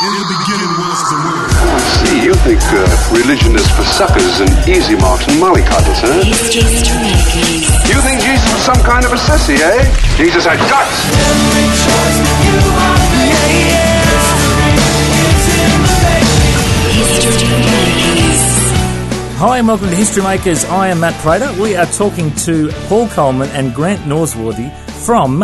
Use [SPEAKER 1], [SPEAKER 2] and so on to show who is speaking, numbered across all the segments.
[SPEAKER 1] In the beginning was the word.
[SPEAKER 2] I see. You think uh, religion is for suckers and easy marks and mollycoddles, huh? You think Jesus was some kind of a sissy, eh? Jesus had guts.
[SPEAKER 3] Hi and welcome to History Makers. I am Matt Prater. We are talking to Paul Coleman and Grant Norsworthy from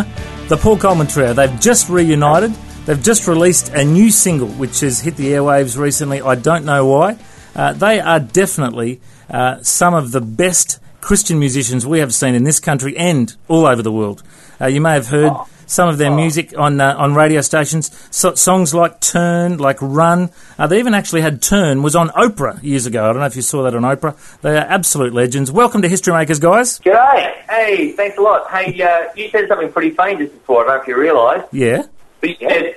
[SPEAKER 3] the Paul Coleman Trio. They've just reunited. They've just released a new single which has hit the airwaves recently. I don't know why. Uh, they are definitely uh, some of the best Christian musicians we have seen in this country and all over the world. Uh, you may have heard some of their music on uh, on radio stations. So, songs like "Turn," like "Run." Uh, they even actually had "Turn" was on Oprah years ago. I don't know if you saw that on Oprah. They are absolute legends. Welcome to History Makers, guys.
[SPEAKER 4] G'day. Hey, thanks a lot. Hey, uh, you said something pretty funny just before. I don't know if you realised.
[SPEAKER 3] Yeah,
[SPEAKER 4] But you said,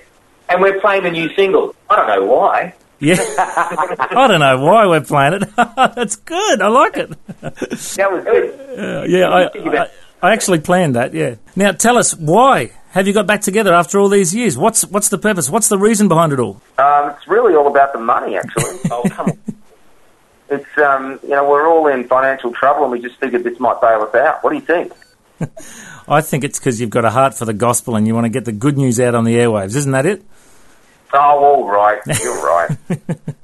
[SPEAKER 4] and we're playing the new single. I don't know why.
[SPEAKER 3] yeah. I don't know why we're playing it. That's good. I like it.
[SPEAKER 4] That was good.
[SPEAKER 3] Uh, yeah, I, I, I actually planned that. Yeah. Now, tell us why have you got back together after all these years? What's what's the purpose? What's the reason behind it all?
[SPEAKER 4] Um, it's really all about the money, actually. oh, come on. It's, um, you know, we're all in financial trouble and we just figured this might bail us out. What do you think?
[SPEAKER 3] I think it's because you've got a heart for the gospel and you want to get the good news out on the airwaves. Isn't that it?
[SPEAKER 4] Oh, all right. You're right.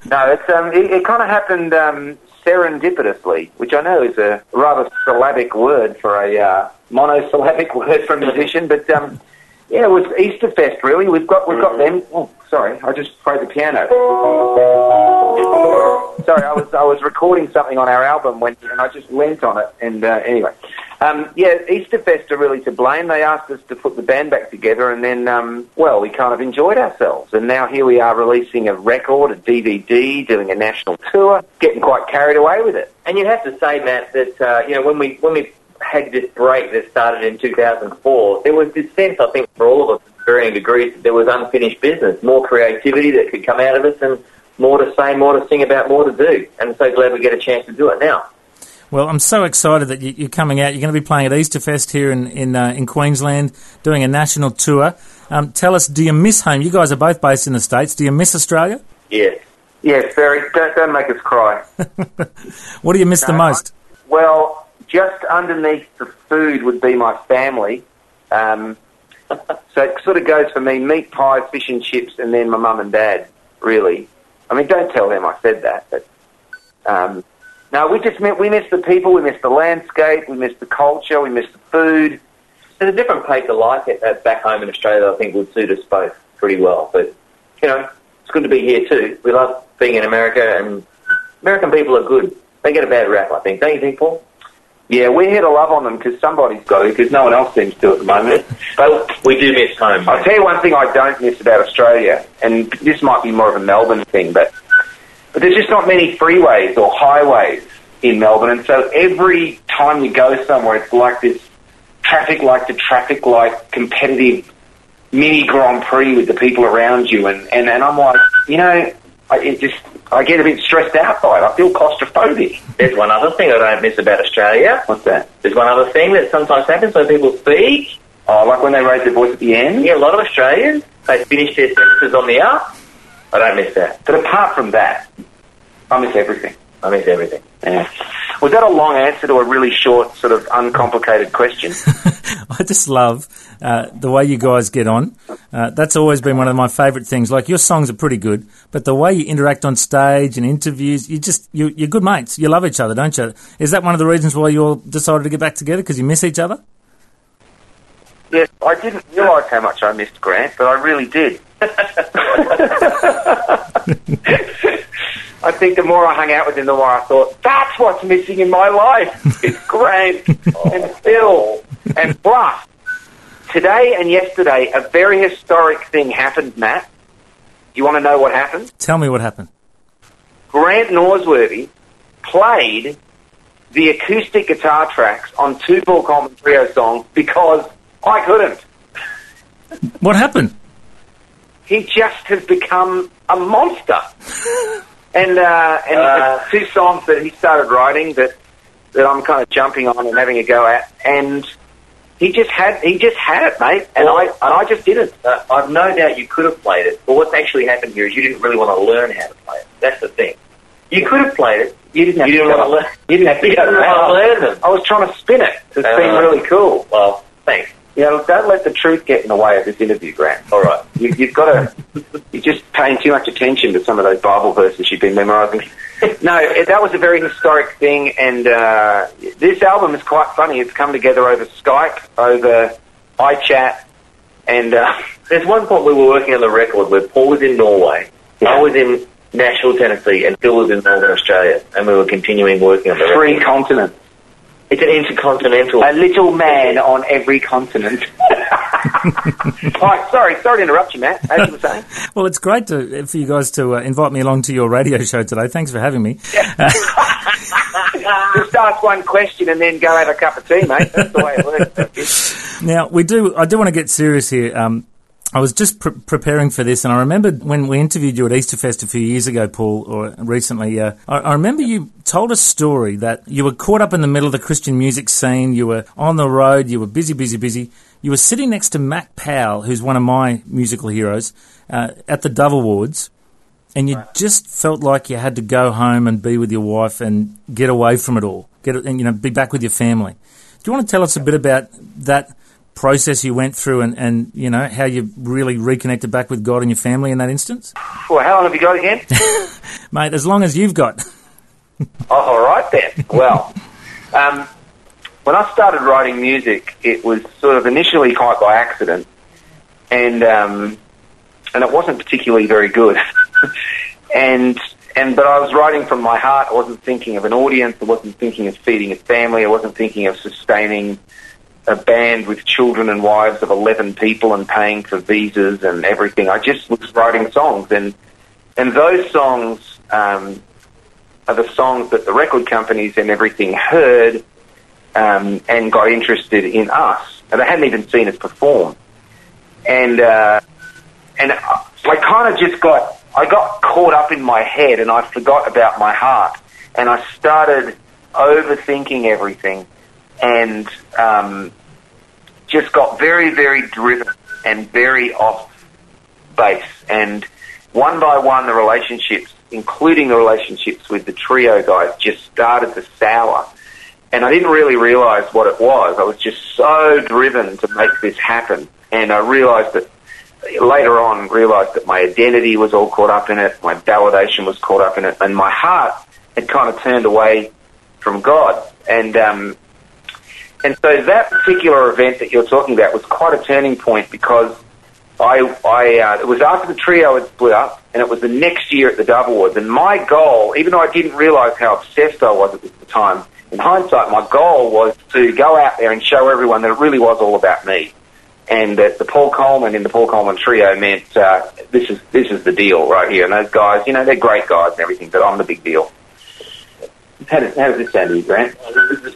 [SPEAKER 4] no, it's, um, it, it kind of happened um, serendipitously, which I know is a rather syllabic word for a uh, monosyllabic word for a musician, but um, yeah, it was Easter Fest. Really, we've got we've got them. Oh, sorry, I just played the piano. Sorry, I was I was recording something on our album when and I just leant on it. And uh, anyway, um, yeah, Easter Fest are really to blame. They asked us to put the band back together, and then um, well, we kind of enjoyed ourselves. And now here we are releasing a record, a DVD, doing a national tour, getting quite carried away with it. And you have to say, Matt, that uh, you know when we when we had this break that started in 2004, there was this sense, I think, for all of us, varying degrees, that there was unfinished business, more creativity that could come out of us, and more to say, more to sing about, more to do. And I'm so glad we get a chance to do it now.
[SPEAKER 3] Well, I'm so excited that you- you're coming out. You're going to be playing at Easterfest here in in, uh, in Queensland, doing a national tour. Um, tell us, do you miss home? You guys are both based in the states. Do you miss Australia?
[SPEAKER 4] Yes. Yes, very. Don't, don't make us cry.
[SPEAKER 3] What do you miss the
[SPEAKER 4] No,
[SPEAKER 3] most?
[SPEAKER 4] Well, just underneath the food would be my family. Um, so it sort of goes for me: meat pies, fish and chips, and then my mum and dad. Really, I mean, don't tell them I said that, but um, no, we just miss, we miss the people, we miss the landscape, we miss the culture, we miss the food. There's a different pace of life at, at back home in Australia. that I think would suit us both pretty well. But you know, it's good to be here too. We love being in America, and American people are good. They get a bad rap, I think. Don't you think, Paul? Yeah, we're here to love on them because somebody's got to, because no one else seems to at the moment. But we do miss home. I'll tell you one thing I don't miss about Australia, and this might be more of a Melbourne thing, but, but there's just not many freeways or highways in Melbourne, and so every time you go somewhere, it's like this traffic light to traffic light competitive mini Grand Prix with the people around you, and, and, and I'm like, you know, I, it just I get a bit stressed out by it. I feel claustrophobic. There's one other thing I don't miss about Australia. What's that? There's one other thing that sometimes happens when people speak. Oh, like when they raise their voice at the end? Yeah, a lot of Australians, they finish their sentences on the up. I don't miss that. But apart from that, I miss everything. I miss everything. Yeah. Was that a long answer to a really short, sort of uncomplicated question?
[SPEAKER 3] I just love uh, the way you guys get on. Uh, that's always been one of my favourite things. Like your songs are pretty good, but the way you interact on stage and interviews, you just you, you're good mates. You love each other, don't you? Is that one of the reasons why you all decided to get back together because you miss each other?
[SPEAKER 4] Yes, I didn't realise how much I missed Grant, but I really did. I think the more I hung out with him, the more I thought, that's what's missing in my life. It's Grant and Phil. And plus, today and yesterday, a very historic thing happened, Matt. You want to know what happened?
[SPEAKER 3] Tell me what happened.
[SPEAKER 4] Grant Norsworthy played the acoustic guitar tracks on two Paul Coleman Trio songs because I couldn't.
[SPEAKER 3] What happened?
[SPEAKER 4] He just has become a monster. and uh, and
[SPEAKER 5] Uh.
[SPEAKER 4] two songs that he started writing that that I'm kind of jumping on and having a go at, and he just had he just had it, mate, and
[SPEAKER 5] Well,
[SPEAKER 4] I and I just didn't.
[SPEAKER 5] Uh, I've no doubt you could have played it, but what's actually happened here is you didn't really want to learn how to play it. That's the thing. You could have played it.
[SPEAKER 4] You didn't have
[SPEAKER 5] You
[SPEAKER 4] to
[SPEAKER 5] didn't want to learn.
[SPEAKER 4] You didn't have to
[SPEAKER 5] You didn't want to learn them.
[SPEAKER 4] I was trying to spin it. It's
[SPEAKER 5] Uh,
[SPEAKER 4] been really cool.
[SPEAKER 5] Well, thanks.
[SPEAKER 4] You know, don't let the truth get in the way of this interview, Grant.
[SPEAKER 5] All right.
[SPEAKER 4] You, you've got to. You're just paying too much attention to some of those Bible verses you've been memorising. no, it, that was a very historic thing, and uh, this album is quite funny. It's come together over Skype, over iChat, and uh,
[SPEAKER 5] There's one point we were working on the record where Paul was in Norway,
[SPEAKER 4] Yeah.
[SPEAKER 5] I was in Nashville, Tennessee, and Phil was in Northern Australia, and we were continuing working on the record.
[SPEAKER 4] three continents.
[SPEAKER 5] It's an intercontinental.
[SPEAKER 4] A little man on every continent. right, sorry, sorry to interrupt you, Matt. As you were saying.
[SPEAKER 3] Well, it's great to, for you guys to uh, invite me along to your radio show today. Thanks for having me.
[SPEAKER 4] Just ask one question and then go have a cup of tea, mate. That's the way it works.
[SPEAKER 3] Now we do. I do want to get serious here. Um, I was just pre- preparing for this, and I remember when we interviewed you at Easterfest a few years ago, Paul, or recently. Uh, I, I remember you told a story that you were caught up in the middle of the Christian music scene. You were on the road. You were busy, busy, busy. You were sitting next to Mac Powell, who's one of my musical heroes, uh, at the Dove Awards, and you just felt like you had to go home and be with your wife and get away from it all, get and you know, be back with your family. Do you want to tell us a bit about that process you went through and, and you know how you really reconnected back with God and your family in that instance,
[SPEAKER 4] Well, how long have you got again?
[SPEAKER 3] mate? As long as you've got.
[SPEAKER 4] Oh, all right then. Well, um, when I started writing music, it was sort of initially quite by accident, and um, and it wasn't particularly very good. and and but I was writing from my heart. I wasn't thinking of an audience. I wasn't thinking of feeding a family. I wasn't thinking of sustaining a band with children and wives of eleven people and paying for visas and everything. I just was writing songs, and and those songs. Um, are the songs that the record companies and everything heard um, and got interested in us. And they hadn't even seen us perform. And uh, and I I kind of just got I got caught up in my head and I forgot about my heart. And I started overthinking everything and um, just got very, very driven and very off base. And one by one, the relationships, including the relationships with the trio guys, just started to sour. And I didn't really realize what it was. I was just so driven to make this happen. And I realized that later on, realized that my identity was all caught up in it, my validation was caught up in it, and my heart had kind of turned away from God. And, um, and so that particular event that you're talking about was quite a turning point because I, I uh, it was after the trio had split up, and it was the next year at the Dove Awards. And my goal, even though I didn't realise how obsessed I was at the time, in hindsight, my goal was to go out there and show everyone that it really was all about me, and that the Paul Coleman in the Paul Coleman trio meant uh, this is this is the deal right here. And those guys, you know, they're great guys and everything, but I'm the big deal. How does, how does this sound to you, Grant?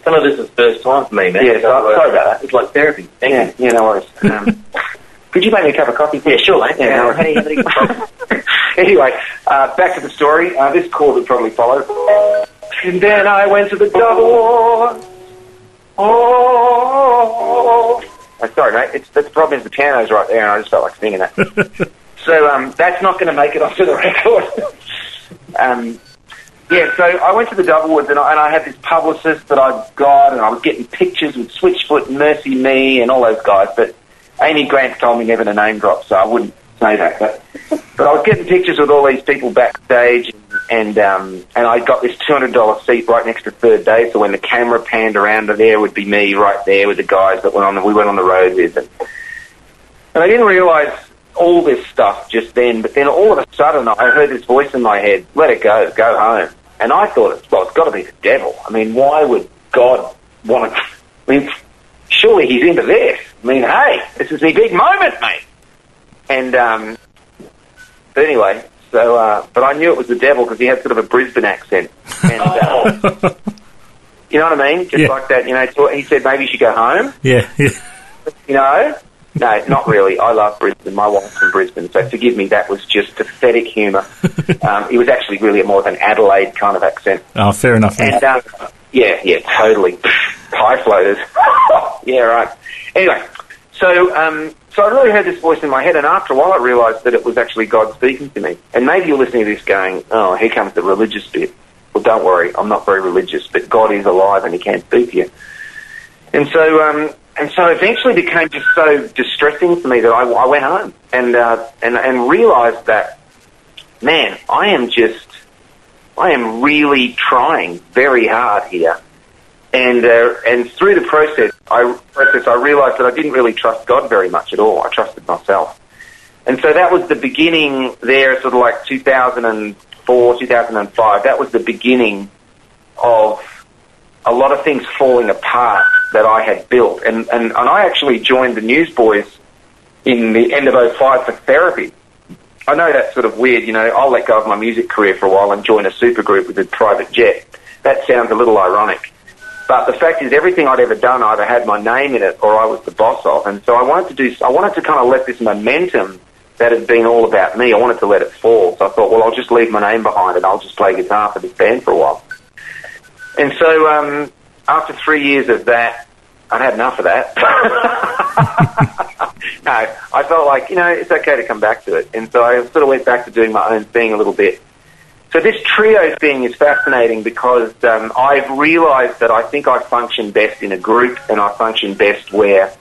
[SPEAKER 5] Some of this is first time for me, man.
[SPEAKER 4] Yeah, sorry- sorry about that.
[SPEAKER 5] It's like therapy. Thank
[SPEAKER 4] Yeah, yeah, no worries. Um, could you make me a cup of coffee?
[SPEAKER 5] Yeah, sure, mate.
[SPEAKER 4] Yeah, no
[SPEAKER 5] How do you- how do you-
[SPEAKER 4] worries. anyway, uh, back to the story. Uh, this chord would probably follow. And then I went to the double. Oh, oh, sorry, mate. It's, that's the problem is the piano's right there, and I just felt like singing that. so um, that's not going to make it onto the record. um, yeah, so I went to the Dove Awards and I, and I had this publicist that I'd got, and I was getting pictures with Switchfoot and MercyMe and all those guys. But Amy Grant told me never to name drop, so I wouldn't say that. But but I was getting pictures with all these people backstage, and um, and I got this two hundred dollar seat right next to Third Day. So when the camera panned around to there, would be me right there with the guys that went on. We went on the road with, and, and I didn't realise all this stuff just then. But then all of a sudden, I heard this voice in my head: "Let it go, go home." And I thought, it's, well, it's got to be the devil. I mean, why would God want to? I mean, surely he's into this. I mean, hey, this is the big moment, mate. And um, but anyway, so uh, but I knew it was the devil because he had sort of a Brisbane accent. And, uh, you know what I mean? Just
[SPEAKER 3] Yeah.
[SPEAKER 4] like that. You know, so he said maybe you should go home.
[SPEAKER 3] Yeah, yeah.
[SPEAKER 4] You know. No, not really. I love Brisbane. My wife's from Brisbane, so forgive me. That was just pathetic humour. Um, it was actually really more of an Adelaide kind of accent.
[SPEAKER 3] Oh, fair enough.
[SPEAKER 4] And um, yeah, yeah, totally. High floaters. yeah, right. Anyway, so um, so I really heard this voice in my head, and after a while, I realised that it was actually God speaking to me. And maybe you're listening to this, going, "Oh, here comes the religious bit." Well, don't worry, I'm not very religious, but God is alive and He can speak to you. And so, um, and so, eventually, became just so distressing for me that I, I went home and uh, and and realised that, man, I am just, I am really trying very hard here and uh, and through the process, I process I realised that I didn't really trust God very much at all. I trusted myself, and so that was the beginning. There, sort of like 2004, 2005. That was the beginning of a lot of things falling apart that I had built, and and, and I actually joined the Newsboys in the end of 05 for therapy. I know that's sort of weird, you know. I'll let go of my music career for a while and join a supergroup with a private jet. That sounds a little ironic. But the fact is, everything I'd ever done either had my name in it or I was the boss of, and so I wanted to do. I wanted to kind of let this momentum that had been all about me. I wanted to let it fall. So I thought, well, I'll just leave my name behind and I'll just play guitar for this band for a while. And so um, after three years of that, I'd had enough of that. no, I felt like you know it's okay to come back to it, and so I sort of went back to doing my own thing a little bit. So this trio thing is fascinating because um, I've realised that I think I function best in a group, and I function best where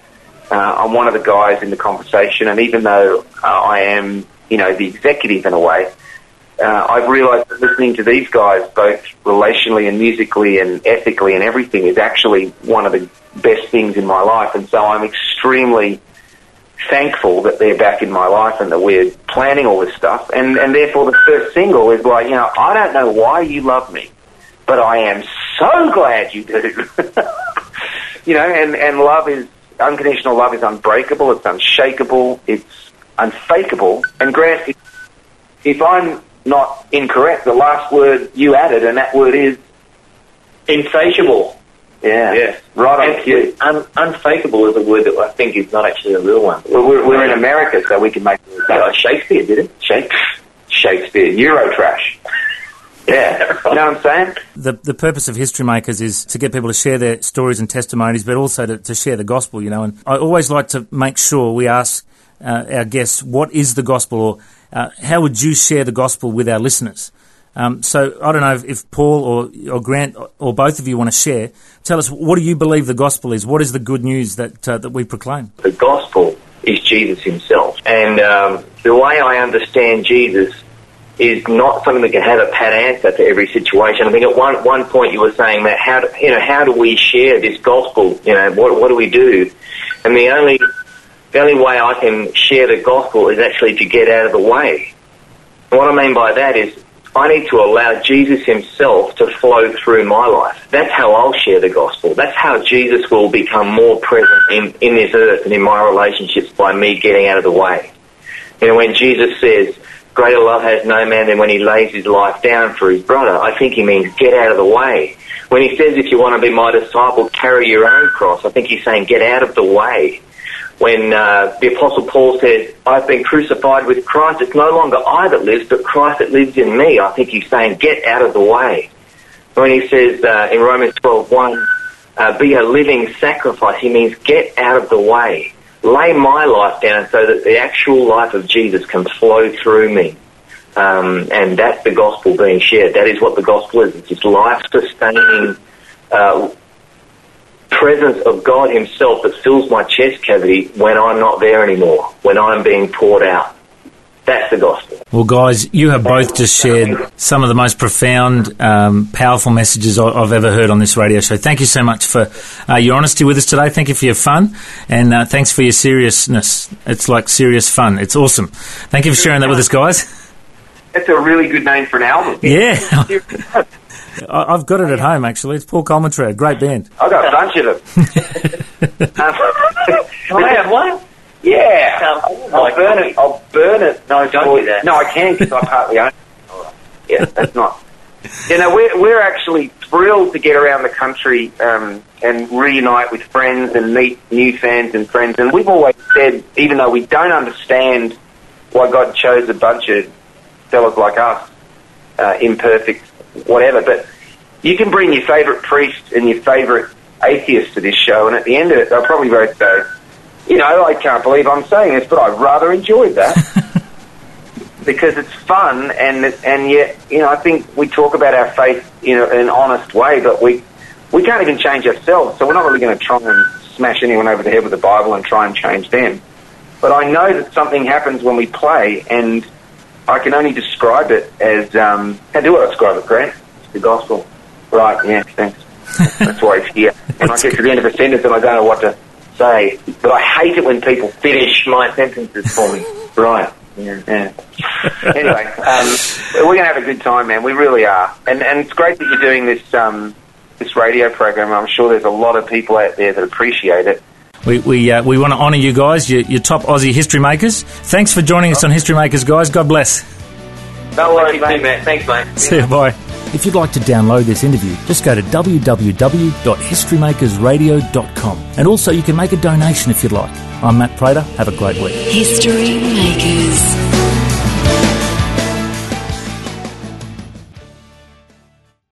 [SPEAKER 4] uh, I'm one of the guys in the conversation. And even though uh, I am, you know, the executive in a way, uh, I've realised that listening to these guys, both relationally and musically and ethically and everything, is actually one of the best things in my life. And so I'm extremely thankful that they're back in my life and that we're planning all this stuff. And, and therefore the first single is like, you know, I don't know why you love me, but I am so glad you do. you know, and, and love is, unconditional love is unbreakable, it's unshakable, it's unfakeable. And Grant, if, if I'm not incorrect, the last word you added, and that word is
[SPEAKER 5] insatiable.
[SPEAKER 4] Yeah.
[SPEAKER 5] Yeah.
[SPEAKER 4] Right on cue.
[SPEAKER 5] Un- unfakeable is a word that I think is not actually a real one.
[SPEAKER 4] Well, we're, we're in America, so we can make it.
[SPEAKER 5] Uh, Shakespeare did it.
[SPEAKER 4] Shakespeare. Shakespeare. Eurotrash. Yeah. You know what I'm saying?
[SPEAKER 3] The, the purpose of History Makers is to get people to share their stories and testimonies, but also to, to share the gospel, you know. And I always like to make sure we ask uh, our guests, what is the gospel, or uh, how would you share the gospel with our listeners? Um, so I don't know if, if Paul or, or Grant or both of you want to share. Tell us what do you believe the gospel is? What is the good news that uh, that we proclaim?
[SPEAKER 5] The gospel is Jesus himself, and um, the way I understand Jesus is not something that can have a pat answer to every situation. I think at one one point you were saying that how do, you know how do we share this gospel? You know what what do we do? And the only the only way I can share the gospel is actually to get out of the way. And what I mean by that is I need to allow Jesus himself to flow through my life. That's how I'll share the gospel. That's how Jesus will become more present in, in this earth and in my relationships by me getting out of the way. You know, when Jesus says, greater love has no man than when he lays his life down for his brother, I think he means get out of the way. When he says, if you want to be my disciple, carry your own cross, I think he's saying get out of the way when uh, the Apostle Paul says, I've been crucified with Christ, it's no longer I that lives, but Christ that lives in me. I think he's saying, get out of the way. When he says uh, in Romans 12, 1, uh, be a living sacrifice, he means get out of the way. Lay my life down so that the actual life of Jesus can flow through me. Um, and that's the gospel being shared. That is what the gospel is. It's life-sustaining uh, presence of God Himself that fills my chest cavity when I'm not there anymore, when I'm being poured out. That's the gospel.
[SPEAKER 3] Well, guys, you have both just shared some of the most profound, um, powerful messages I've ever heard on this radio show. Thank you so much for uh, your honesty with us today. Thank you for your fun, and uh, thanks for your seriousness. It's like serious fun. It's awesome. Thank you for sharing that with us, guys.
[SPEAKER 4] That's a really good name for an album.
[SPEAKER 3] Yeah. I've got it at home actually. It's Paul Coleman Trio, great band.
[SPEAKER 4] I've got a bunch of them. um,
[SPEAKER 5] Can I have one?
[SPEAKER 4] Yeah,
[SPEAKER 5] Um,
[SPEAKER 4] I'll burn it. I'll burn it. No,
[SPEAKER 5] Don't do that.
[SPEAKER 4] No, I can because I partly own. it. Yeah, that's not. You know, we're we're actually thrilled to get around the country um, and reunite with friends and meet new fans and friends. And we've always said, even though we don't understand why God chose a bunch of fellas like us, uh, imperfect, whatever, but you can bring your favourite priest and your favourite atheist to this show, and at the end of it, they'll probably both go, you know, I can't believe I'm saying this, but I rather enjoyed that because it's fun and and yet, you know, I think we talk about our faith in, a, in an honest way, but we we can't even change ourselves, so we're not really going to try and smash anyone over the head with the Bible and try and change them. But I know that something happens when we play, and I can only describe it as um, how do I describe it, Grant? It's the gospel, right? Yeah, thanks. That's why it's here. And I get to the end of a sentence and I don't know what to say. But I hate it when people finish my sentences for me. Right. Yeah. yeah. anyway, um, we're going to have a good time, man. We really are. And and it's great that you're doing this um, this radio program. I'm sure there's a lot of people out there that appreciate it.
[SPEAKER 3] We, we, uh, we want to honour you guys, your, you top Aussie history makers. Thanks for joining us on History Makers, guys. God bless.
[SPEAKER 4] No worries, mate. mate. Thanks, mate.
[SPEAKER 3] See you, bye. If you'd like to download this interview, just go to www.historymakersradio.com. And also, you can make a donation if you'd like. I'm Matt Prater. Have a great week.
[SPEAKER 6] History Makers.